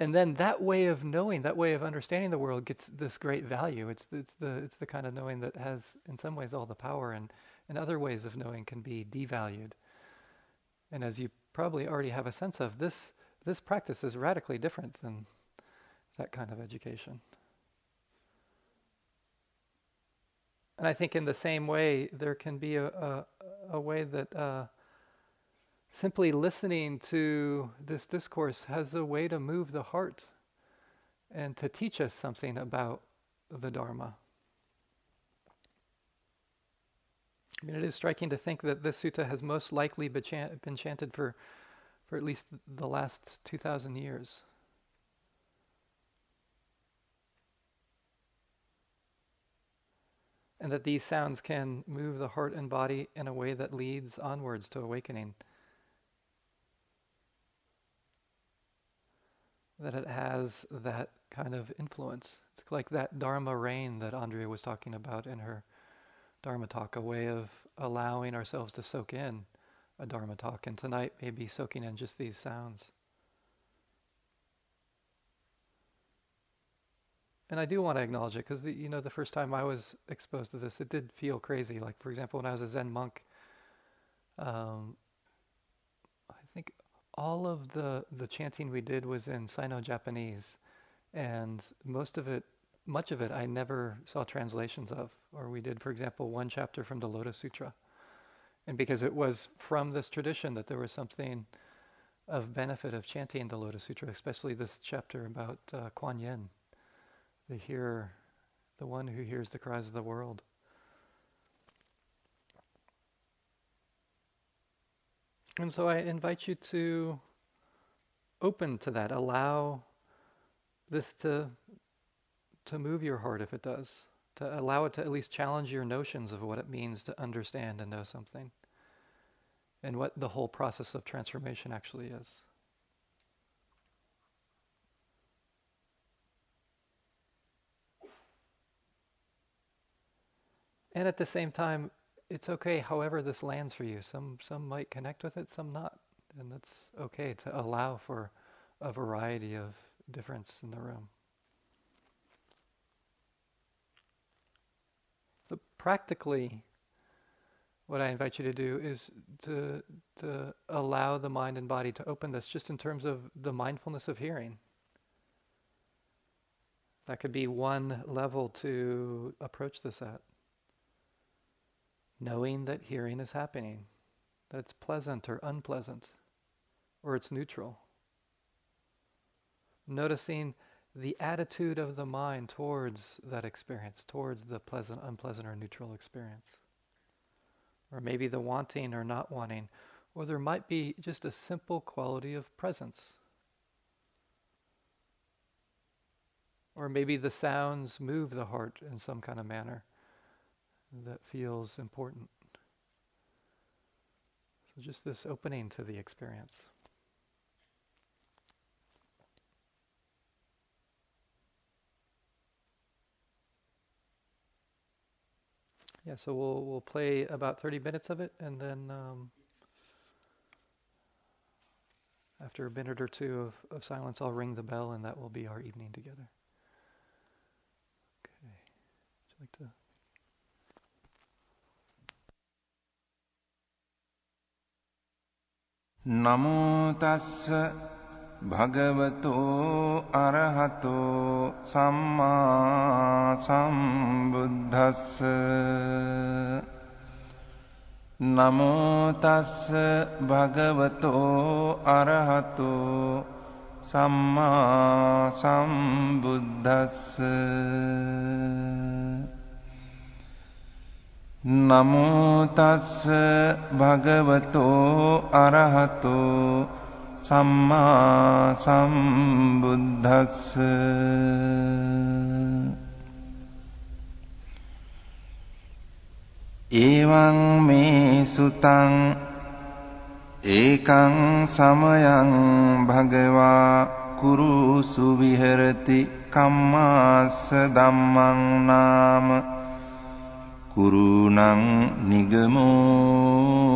and then that way of knowing, that way of understanding the world gets this great value. It's it's the it's the kind of knowing that has, in some ways, all the power, and and other ways of knowing can be devalued. And as you probably already have a sense of, this this practice is radically different than that kind of education. And I think in the same way, there can be a, a, a way that uh, simply listening to this discourse has a way to move the heart and to teach us something about the Dharma. I mean, it is striking to think that this sutta has most likely been, chant- been chanted for, for at least the last 2,000 years. And that these sounds can move the heart and body in a way that leads onwards to awakening. That it has that kind of influence. It's like that Dharma rain that Andrea was talking about in her Dharma talk, a way of allowing ourselves to soak in a Dharma talk. And tonight, maybe soaking in just these sounds. And I do want to acknowledge it because, you know, the first time I was exposed to this, it did feel crazy. Like, for example, when I was a Zen monk, um, all of the, the chanting we did was in Sino-Japanese, and most of it, much of it, I never saw translations of. Or we did, for example, one chapter from the Lotus Sutra. And because it was from this tradition that there was something of benefit of chanting the Lotus Sutra, especially this chapter about uh, Kuan Yin, the hearer, the one who hears the cries of the world. And so I invite you to open to that. Allow this to, to move your heart if it does. To allow it to at least challenge your notions of what it means to understand and know something. And what the whole process of transformation actually is. And at the same time, it's okay however this lands for you. Some some might connect with it, some not. And that's okay to allow for a variety of difference in the room. But practically, what I invite you to do is to, to allow the mind and body to open this just in terms of the mindfulness of hearing. That could be one level to approach this at knowing that hearing is happening, that it's pleasant or unpleasant, or it's neutral. Noticing the attitude of the mind towards that experience, towards the pleasant, unpleasant, or neutral experience. Or maybe the wanting or not wanting, or there might be just a simple quality of presence. Or maybe the sounds move the heart in some kind of manner that feels important. So just this opening to the experience. Yeah, so we'll we'll play about 30 minutes of it, and then um, after a minute or two of, of silence, I'll ring the bell, and that will be our evening together. Okay. Would you like to? නමෝ තස්ස භගවතෝ අරහතෝ සම්මා සම්බුද්දස්ස. නමෝ තස්ස භගවතෝ අරහතෝ සම්මා සම්බුද්දස්ස. නමෝතස්ස භගවතෝ අරහතෝ සම්මා සම්බුද්ධස්ස ඒවං මේ සුතං ඒකං සමයං භගවා කුරුසු විහෙරති කම්මාස්ස ධම්මං නාම කුරුණං නිගමෝ.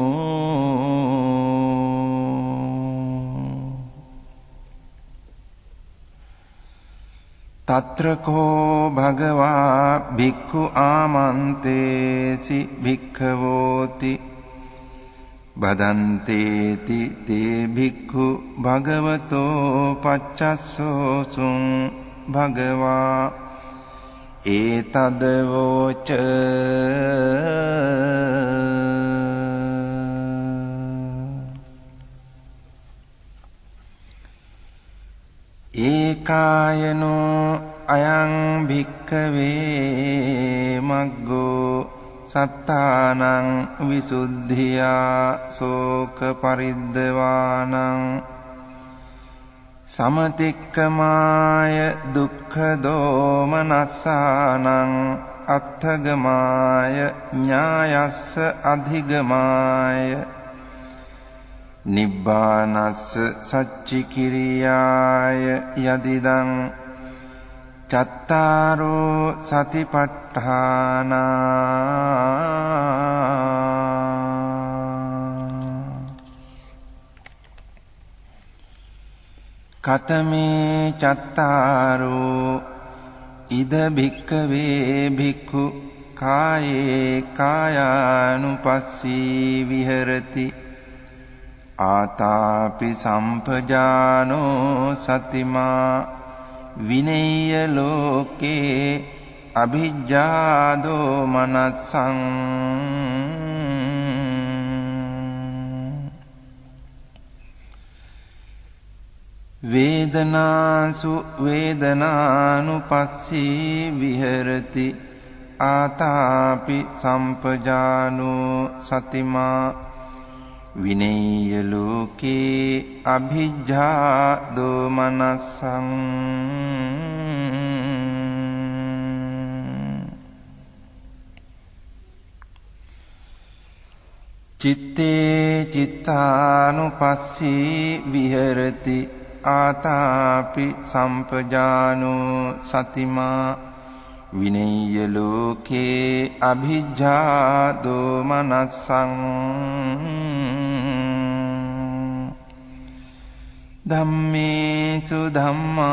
තත්‍රකෝ භගවා භික්ඛු ආමන්තේසි භික්ඛවෝති. බදන්තේති තේ භික්ඛු භගවතෝ පච්චස්සෝසුං භගවා. ඒතදවෝච ඒකායනෝ අයං භික්කවේ මග්ගෝ සත්තානං විසුද්ධියා සෝක පරිද්දවානං සමතික්කමාය දුක්ඛ දෝමනස්සානං අත්ථගමාය ඥායස්ස අධිගමාය නිබ්බානස්ස සච්චිකිරියාය යදිදං චත්තාරෝ සතිපට්ඨානා කතමේ චත්තාරෝ ඉද භික්කවේ භික්ඛු කායේ කායානුපස්සී විහෙරති ආතාපි සම්පජානෝ සතිමා විනෙය්‍ය ලෝකේ අභිජ්ජාදෝ මනස්සං වේදනාසු වේදනානුපස්සී විහෙරති. ආතාපි සම්පජානෝ සතිමා. විනෙය්‍ය ලෝකේ අභිජ්ජා දෝමනසං චිත්තේ චිත්තානුපස්සී විහෙරති. ආතාපි සම්පජානෝ සතිමා විනෙය්‍ය ලෝකේ අභිජ්ජා දෝමනස්සං ධම්මේසු ධම්මානුපස්සී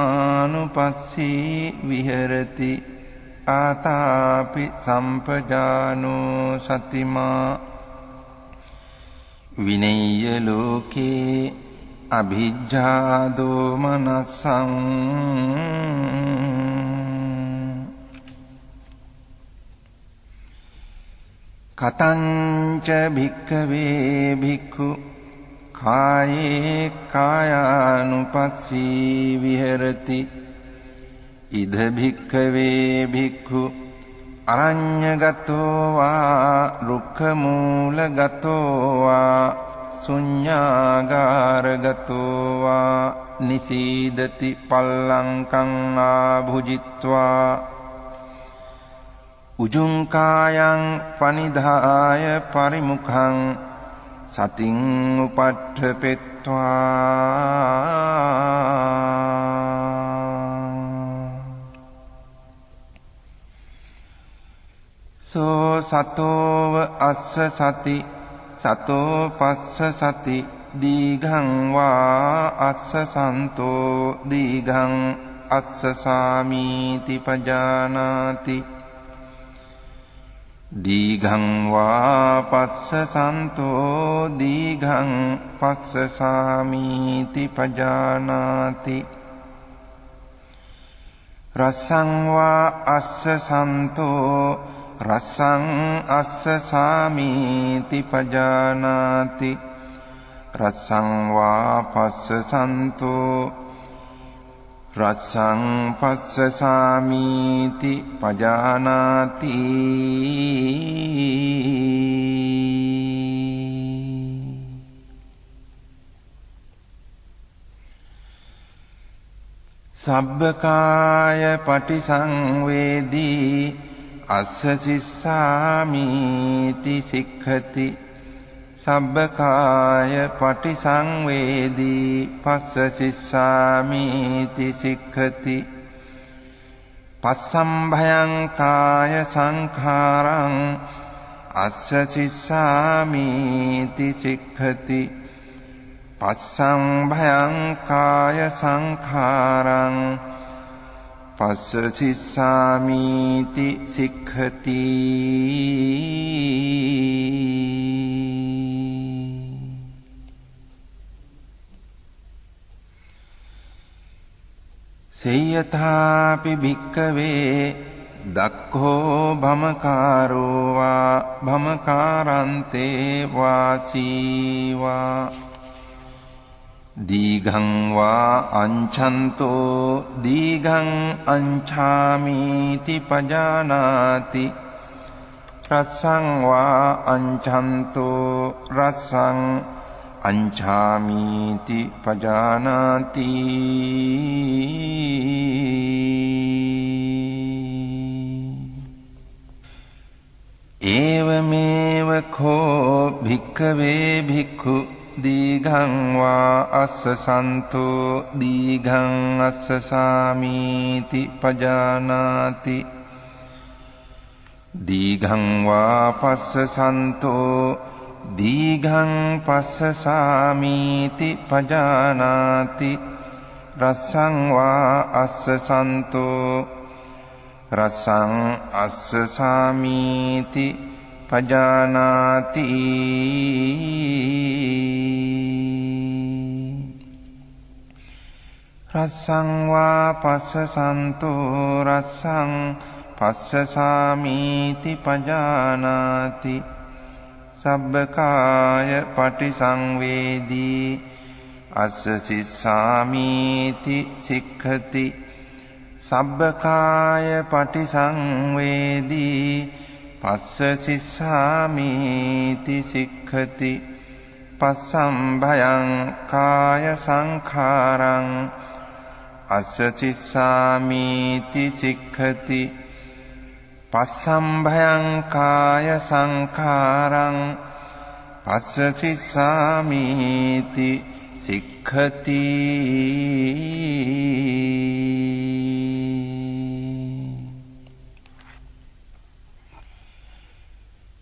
විහෙරති ආතාපි සම්පජානෝ සතිමා විනෙය්‍ය ලෝකේ අභිජ්ජා දෝමනස්සං කතංච භික්කවේ භික්ඛු කායේ කායානුපස්සී විහෙරති ඉද භික්කවේ භික්ඛු අරඤ්‍යගතෝ වා රුක්ඛ මූලගතෝ වා ශුඤ්ඤාගාරගතෝ වා නිසීදති පල්ලංකං ආභුජිත්වා. උජුංකායං පනිදාය පරිමුඛං සතින් උපට්ඨපෙත්වා. සෝ සතෝව අස්ස සති සතෝ පස්ස සති දීඝං වා අස්ස සන්තෝ දීඝං අස්ස සාමීති පජානාති දීඝං වා පස්ස සන්තෝ දීඝං පස්ස සාමීති පජානාති රසං වා අස්ස සන්තෝ රසං අස්ස සාමීති පජානාති. රසං වා පස්ස සන්තෝ. රත්සං පස්සසාමීති පජානාති. සබ්බකාය පටිසංවේදී අස්ස සිස්සාමීති සික්ඛති සබ්බකාය පටිසංවේදී පස්ස සිස්සාමීති සික්ඛති පස්සම්භයං කාය සංඛාරං අස්ස සිස්සාමීති සික්ඛති පස්සම්භයං කාය සංඛාරං පස්ස සිස්සාමීති සික්ඛති। සේයථාපි භික්කවේ දක්ඛෝ භමකාරෝ වා භමකාරන්තේ වාසීවා දීඝං වා අංඡන්තෝ දීඝං අංඡාමිති පජානාති රස්සං වා අංඡන්තෝ රස්සං අංඡාමිති පජානාති ඒවමේව කෝ භික්ඛවේ භික්ඛු දීඝං වා අස්ස සන්තෝ දීඝං අස්ස සාමීති පජානාති. දීඝං වා පස්ස සන්තෝ දීඝං පස්ස සාමීති පජානාති. රස්සං වා අස්ස සන්තෝ රසං අස්ස සාමීති පජානාති. රස්සං වා පස්ස සන්තෝ රස්සං පස්ස සාමීති පජානාති. සබ්බකාය පටිසංවේදී අස්ස සිස්සාමීති සික්ඛති. සබ්බකාය පටිසංවේදී පස්ස සිස්සාමීති සික්ඛති පස්සම්භයං කාය සංඛාරං අස්ස සිස්සාමීති සික්ඛති පස්සම්භයං කාය සංඛාරං පස්ස සිස්සාමීති සික්ඛති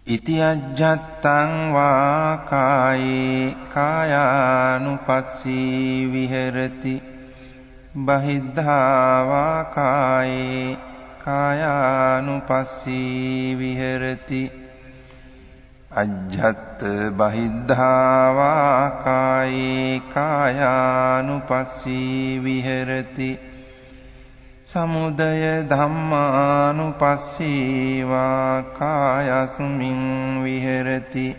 ඉති අජ්ජත්තං වා කායේ කායානුපස්සී විහෙරති. බහිද්ධා වා කායේ කායානුපස්සී විහෙරති. අජ්ජත් බහිද්ධා වා කායේ කායානුපස්සී විහෙරති. සමුදය ධම්මානුපස්සීවා කායස්මින් විහෙරති.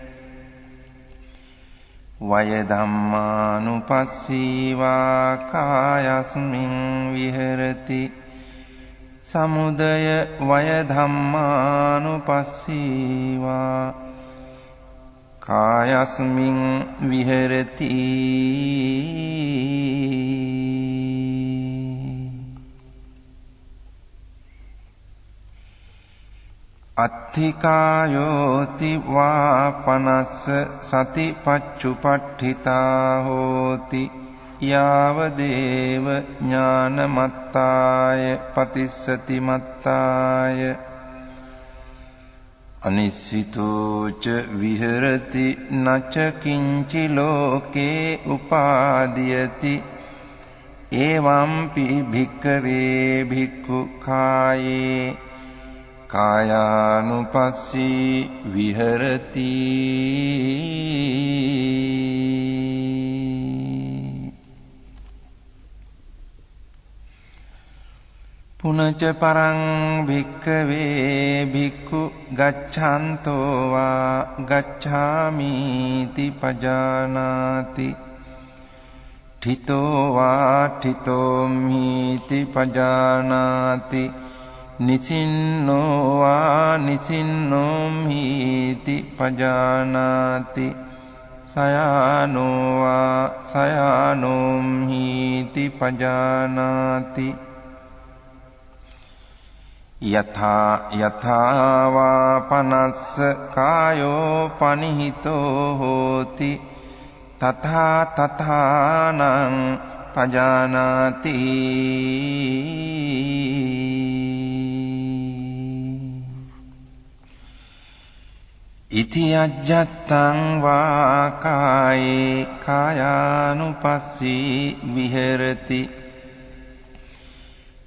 වය ධම්මානුපස්සීවා කායස්මින් විහෙරති. සමුදය වය ධම්මානුපස්සීවා කායස්මින් විහෙරති. අත්ථිකායෝති වා පනස්ස සති පච්චුපට්ඨිතා හෝති යාව දේව ඥානමත්තාය පතිස්සති මත්තාය අනිස්සිතෝච විහෙරති නච කිංචි ලෝකේ උපාදීයති එවම්පි භික්කවේ භික්ඛු කායේ කායානුපස්සී විහෙරති පුනච පරං භික්කවේ භික්ඛු ගච්ඡන්තෝ වා ගච්ඡාමිති පජානාති ඨිතෝ වා ඨිතෝ මිති පජානාති නිසින්නෝවා නිසින්නෝම්හිති පජානාති සයානෝවා සයානෝම්හිති පජානාති යථා යථාවා පනස්ස කායෝ පනිහිතෝ හෝති තථා තථානං පජානාති ඉති අජ්ජත්තං වා කායේ කායානුපස්සී විහෙරති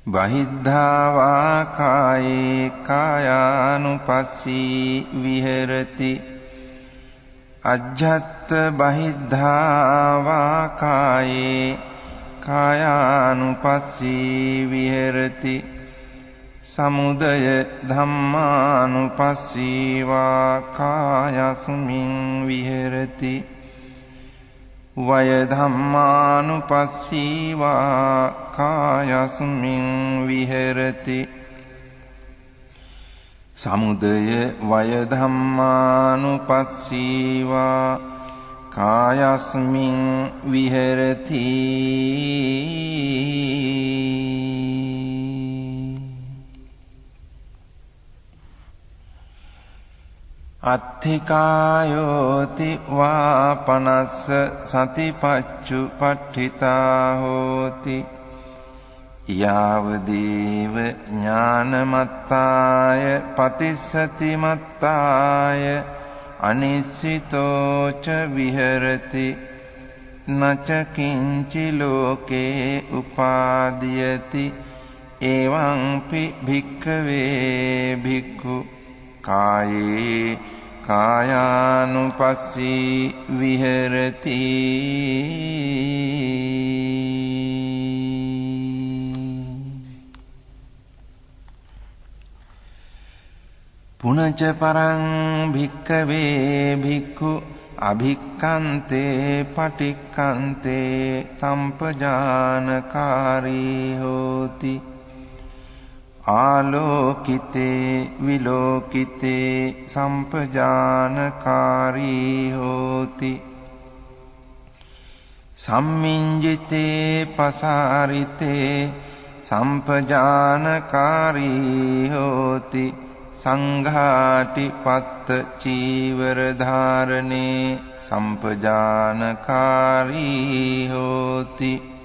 බහිද්ධාවා කායේ කායානුපස්සී විහෙරති අජ්ජත් බහිද්ධාවා කායේ කායානුපස්සී විහෙරති සමුදය ධම්මානුපස්සීවා කායසුමින් විහෙරති. වය ධම්මානුපස්සීවා කායස්මින් විහෙරති. සමුදය වය ධම්මානුපස්සීවා කායස්මින් විහෙරති. අත්ථිකායෝති වා පනස්ස සතිපච්චු පට්ඨිතා හෝති යාවදීව ඥානමත්තාය පතිස්සති මත්තාය අනිස්සිතෝච විහෙරති නච කිංචි ලෝකේ උපාදීයති එවං පි භික්ඛවේ භික්ඛු කායේ කායානුපස්සී විහෙරති. පුනච පරං භික්කවේ භික්ඛු අභික්කන්තේ පටික්කන්තේ සම්පජානකාරී හෝති. ආලෝකිතේ විලෝකිතේ සම්පජානකාරී හෝති. සම්මිංජිතේ පසාරිතේ සම්පජානකාරී හෝති. සංඝාටි පත්ත චීවර ධාරණේ සම්පජානකාරී හෝති.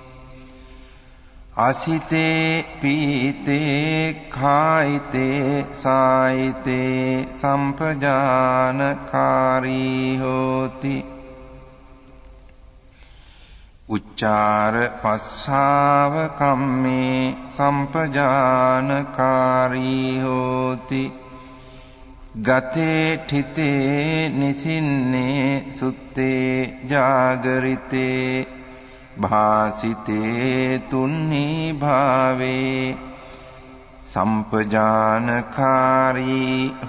අසිතේ පීතේ කායිතේ සායිතේ සම්පජානකාරී හෝති උච්චාර පස්සාව කම්මේ සම්පජානකාරී හෝති ගතේ ठिතේ නිසින්නේ සුත්තේ ජාගරිතේ භාසිතේ තුන්නි භාවේ සම්පජානකාරී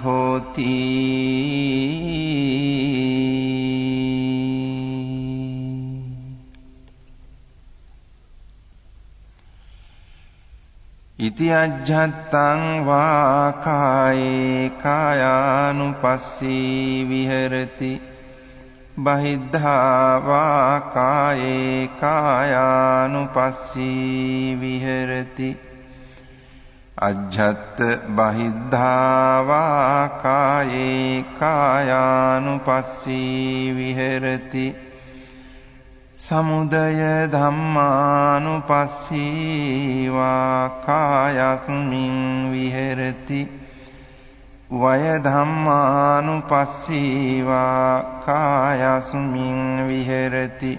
හෝති ඉති අජ්ජත්තං වා කායේ කායානුපස්සී විහෙරති බහිද්ධාවා කායේ කායානුපස්සී විහෙරති। අජ්ජත් බහිද්ධාවා කායේ කායානුපස්සී විහෙරති। සමුදය ධම්මානුපස්සීවා කායස්මින් විහෙරති। වය ධම්මානුපස්සීවා කායස්මින් විහෙරති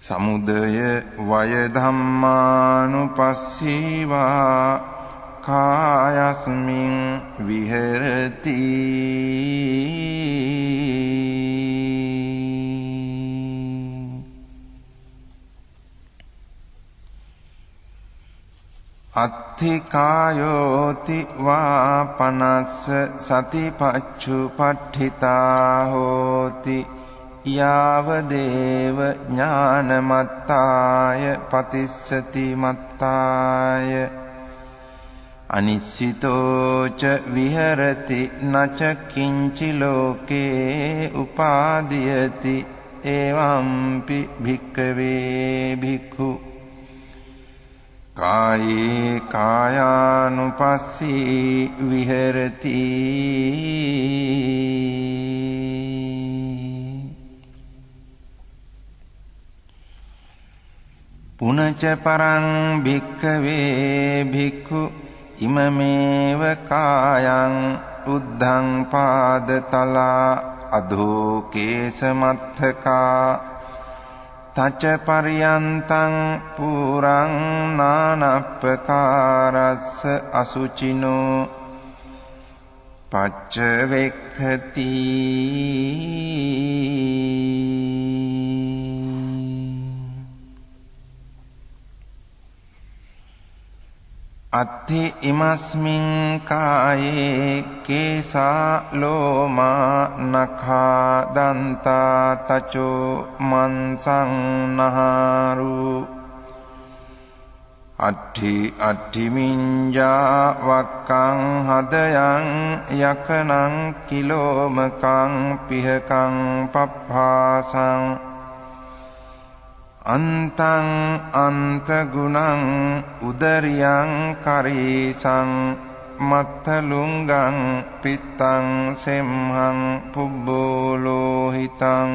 සමුදය වය ධම්මානුපස්සීවා කායස්මින් විහෙරති අත්ථිකායෝති වා පනස්ස සතිපච්චු පට්ඨිතා හෝති යාව දේව ඥානමත්තාය පතිස්සති මත්තාය අනිස්සිතෝච විහෙරති නච කිංචි ලෝකේ උපාදීයති එවම්පි භික්කවේ භික්ඛු කායේ කායානුපස්සී විහෙරති. පුනච පරං භික්ඛවේ භික්ඛු ඉමමේව කායං උද්ධං පාදතලා අධෝ කේසමත්තකා තච පරියන්තං පුරං නානප්පකාරස්ස අසුචිනෝ පච්ච වෙක්ඛති අත්ථි ඉමස්මින් කායේ කේසා ලෝමා නඛා දන්තා තචෝ මන්සං නහරු අට්ඨි අට්ඨිමින්ජා වක්කං හදයන් යකනං කිලෝමකං පිහකං පප්පාසං අන්තං අන්තගුණං උදරියං කරීසං මත්තලුංගං පිත්තං සෙම්හං පුබ්බෝලෝහිතං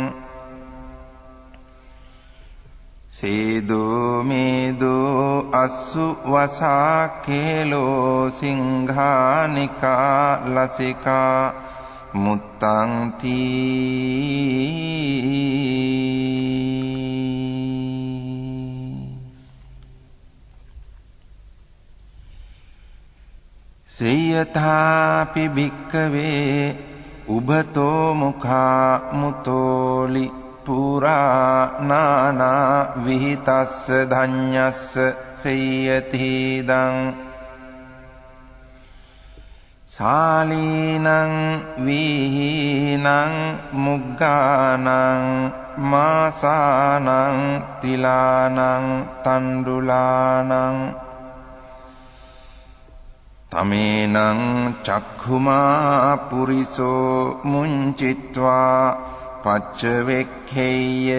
සේදෝ මේදෝ අස්සු වසා කේලෝ සිංහානිකා ලසිකා මුත්තං තී සේයථාපි භික්කවේ උබතෝ මුඛා මුතෝලි පුරා නානා විහිතස්ස ධඤ්ඤස්ස සේයතිදං සාලීනං විහීනං මුග්ගානං මාසානං තිලානං තණ්ඩුලානං තමේනං චක්ඛුමා පුරිසෝ මුංචිත්වා පච්චවෙක්ඛෙය්‍ය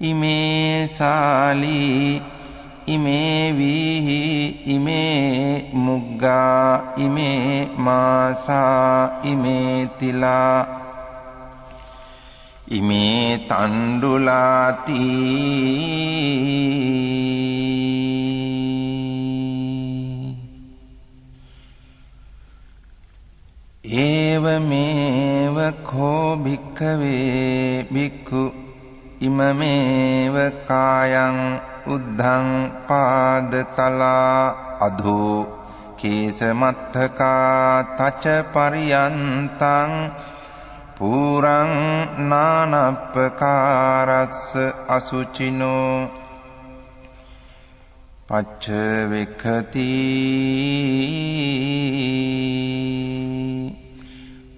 ඉමේ සාලී ඉමේ වීහි ඉමේ මුග්ගා ඉමේ මාසා ඉමේ තිලා ඉමේ තණ්ඩුලාති ඒවමේව කෝ භික්ඛවේ භික්ඛු ඉමමේව කායං උද්ධං පාදතලා අධෝ කේසමත්තකා තච පරියන්තං පුරං නානප්පකාරස්ස අසුචිනෝ පච්ච වික්ඛති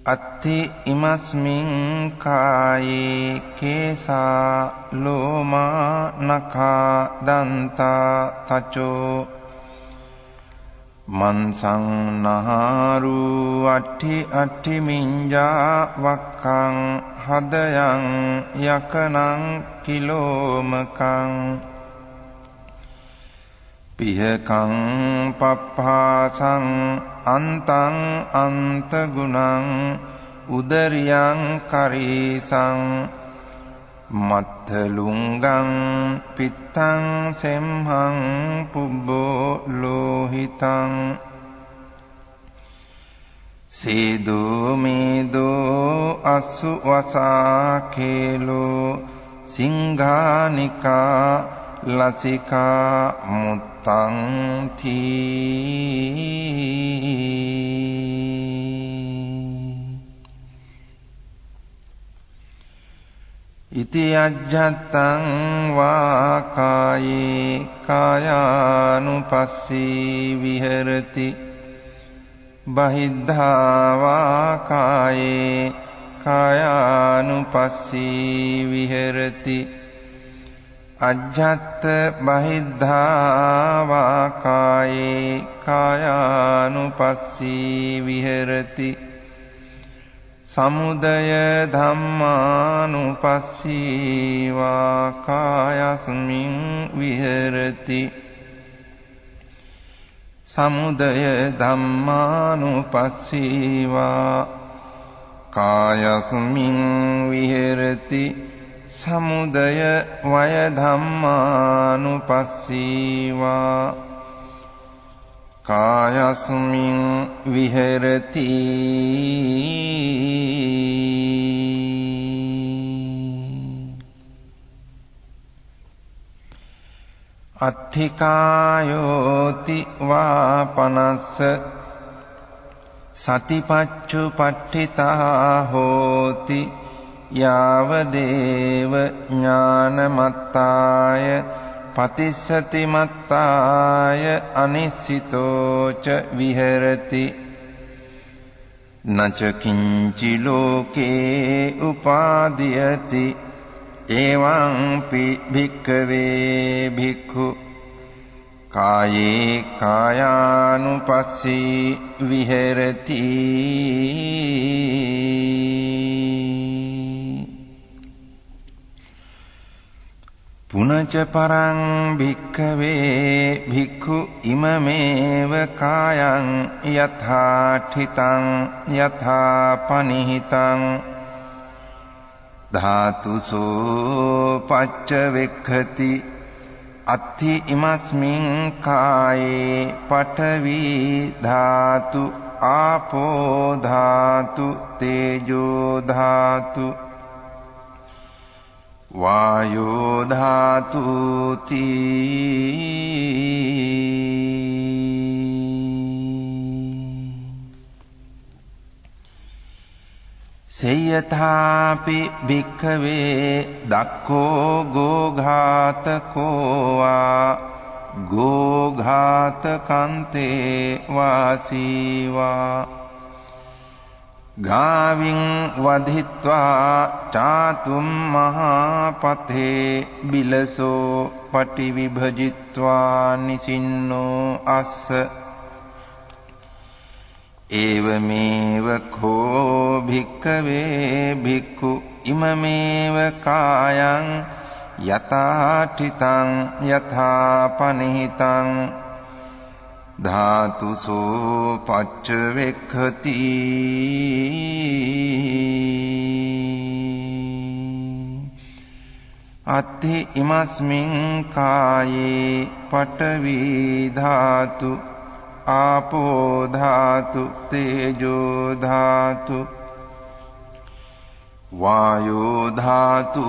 අත්ථි ඉමස්මින් කායේ කේසා ලෝමා නඛා දන්තා තචෝ මන්සං නහරු අට්ඨි අට්ඨි මින්ජා වක්කං හදයන් යකනං කිලෝමකං පිහකං පප්පාසං අන්තං අන්තගුණං උදරියං කරීසං මත්තලුංගං පිත්තං සෙම්හං පුබ්බෝ ලෝහිතං සේදෝ මේදෝ අස්සු වසා කේලෝ සිංහානිකා ලසිකා මුත්තං තී ඉති අජ්ජත්තං වා කායේ කායානුපස්සී විහෙරති බහිද්ධා වා කායේ කායානුපස්සී විහෙරති අජ්ජත්ත බහිද්ධා වා කායේ කායානුපස්සී විහෙරති. සමුදය ධම්මානුපස්සීවා කායස්මින් විහෙරති. සමුදය ධම්මානුපස්සීවා කායස්මින් විහෙරති. සමුදය වය ධම්මානුපස්සීවා කායස්මින් විහෙරති අත්ථිකායෝති වා පනස්ස සතිපච්චු පට්ඨිතා හෝති යාව දේව ඥානමත්තාය පතිස්සති මත්තාය අනිස්සිතෝච විහෙරති. නච කිංචි ලෝකේ උපාදීයති එවං පි භික්කවේ භික්ඛු. කායේ කායානුපස්සී විහෙරති. පුනච පරං භික්ඛවේ භික්ඛු ඉමමේව කායං යථාඨිතං යථා පනිහිතං ධාතුසෝ පච්ච වෙක්ඛති අත්ථි ඉමස්මින් කායේ පඨවි ධාතු ආපෝ ධාතු තේජෝ ධාතු වායෝ ධාතු සේයථාපි භික්ඛවේ දක්ඛෝ ගෝඝාතකෝවා ගෝඝාතකන්තේ වාසීවා ගාවින් වධිත්වා චාතුම් මහාපතේ බිලසෝ පටිවිභජිත්වා නිසින්නෝ අස්ස. ඒවමේව කෝ භික්කවේ භික්ඛු ඉමමේව කායං යතාඨිතං යථාපනිහිතං ධාතුසෝ පච්ච වෙක්ඛති අත්ථි ඉමස්මින් කායේ පඨවි ධාතු ආපෝ ධාතු තේජෝ ධාතු වායෝ ධාතු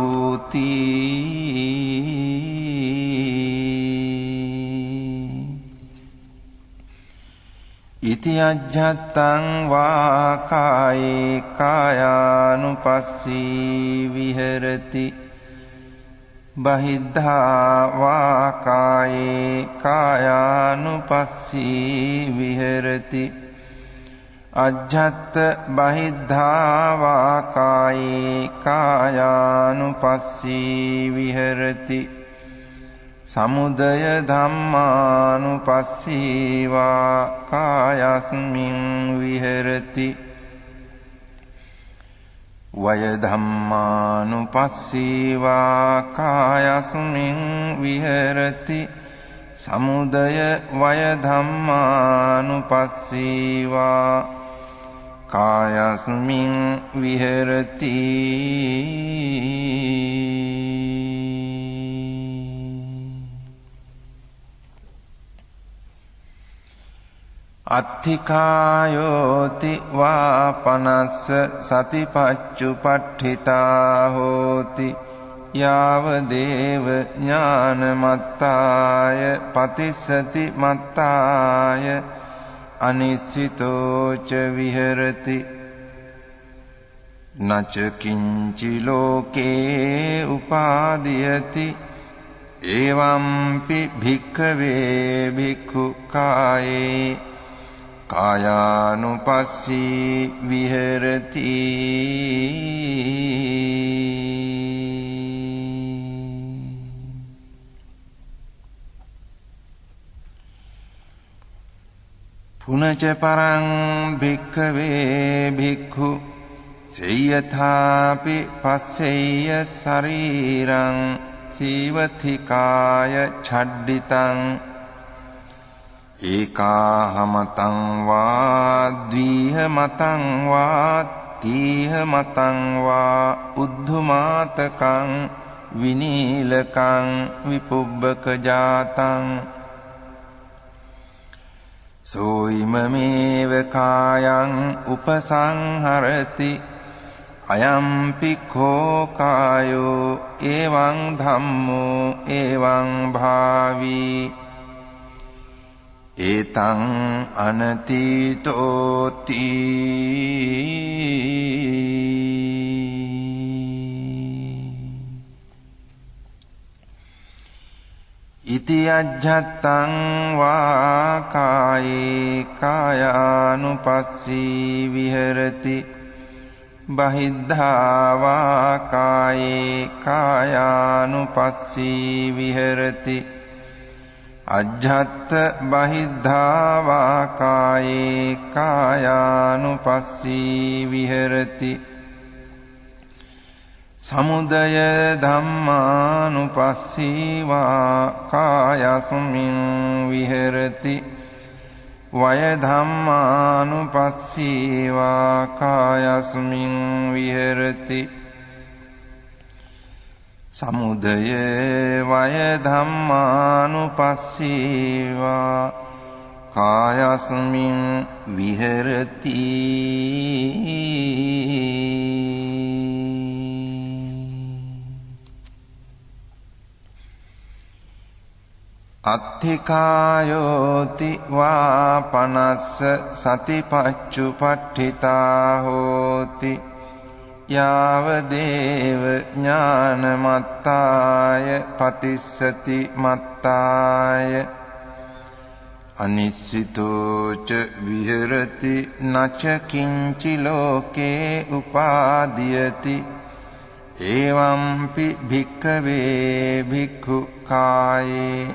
ඉති අජ්ජත්තං වා කායේ කායානුපස්සී විහෙරති. බහිද්ධා වාකායේ කායානුපස්සී විහෙරති. අජ්ජත්ත බහිද්ධා වාකායේ කායානුපස්සී විහෙරති. සමුදය ධම්මානුපස්සීවා කායස්මින් විහෙරති. වය ධම්මානුපස්සීවා කායස්මින් විහෙරති. සමුදය වය ධම්මානුපස්සීවා කායස්මින් විහෙරති. අත්ථිකායෝති වා පනස්ස සතිපච්චුපට්ඨිතා හෝති යාව දේව ඥානමත්තාය පතිස්සති මත්තාය අනිස්සිතෝච විහෙරති නච කිංචි ලෝකේ උපාදීයති එවම්පි භික්ඛවේ භික්ඛු කායේ කායානුපස්සී විහෙරති. පුනච පරං භික්ඛවේ භික්ඛු සේයථාපි පස්සෙය්‍ය ශරීරං සීවතිකාය ඡඩ්ඩිතං ඒකාහමතං වා ද්විහ මතං වා තීහ මතං වා උද්ධමාතකං විනීලකං විපුබ්බක ජාතං සෝයිමමේව කායං උපසංහරති අයම්පි කෝකායෝ එවං ධම්මෝ එවං භාවී ඒතං අනතීතෝති ඉති අජ්ජත්තං වා කායේ කායානුපස්සී විහෙරති බහිද්ධා වා කායේ කායානුපස්සී විහෙරති අජ්ජත් බහිද්ධා වා කායේ කායානුපස්සී විහෙරති. සමුදය ධම්මානුපස්සීවා කායස්මින් විහෙරති. වය ධම්මානුපස්සීවා කායස්මින් විහෙරති. සමුදය වය ධම්මානුපස්සීවා. කායස්මින් විහෙරති. අත්ථිකායෝති වා පනස්ස සතිපච්චු පට්ඨිතා හෝති යාව දේව ඥානමත්තාය පතිස්සති මත්තාය අනිස්සිතෝච විහෙරති නච කිංචි ලෝකේ උපාදීයති එවම්පි භික්ඛවේ භික්ඛු කායේ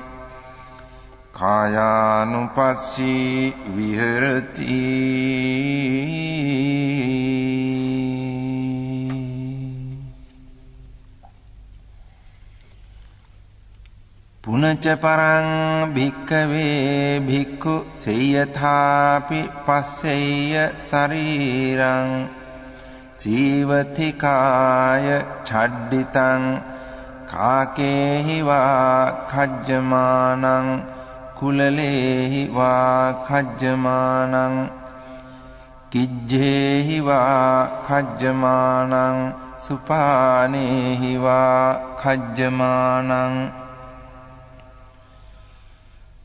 කායානුපස්සී විහෙරති පුනච පරං භික්කවේ භික්ඛු සේයථාපි පස්සෙය්‍ය ශරීරං ජීවතිකාය ඡඩ්ඩිතං කාකේහි වා කජ්ජමානං කුලලේහි වා කජ්ජමානං කිජ්ජේහි වා කජ්ජමානං සුපානේහි වා කජ්ජමානං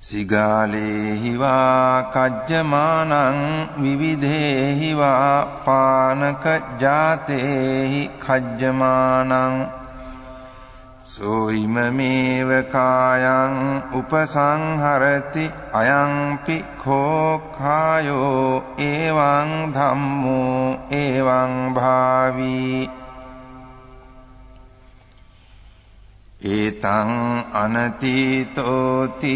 සිගාලේහි වා කජ්ජමානං විවිධේහි වා පානක ජාතේහි කජ්ජමානං සෝයිමමේව කායං උපසංහරති අයංපි කෝකායෝ එවං ධම්මෝ එවං භාවී ඒතං අනතීතෝති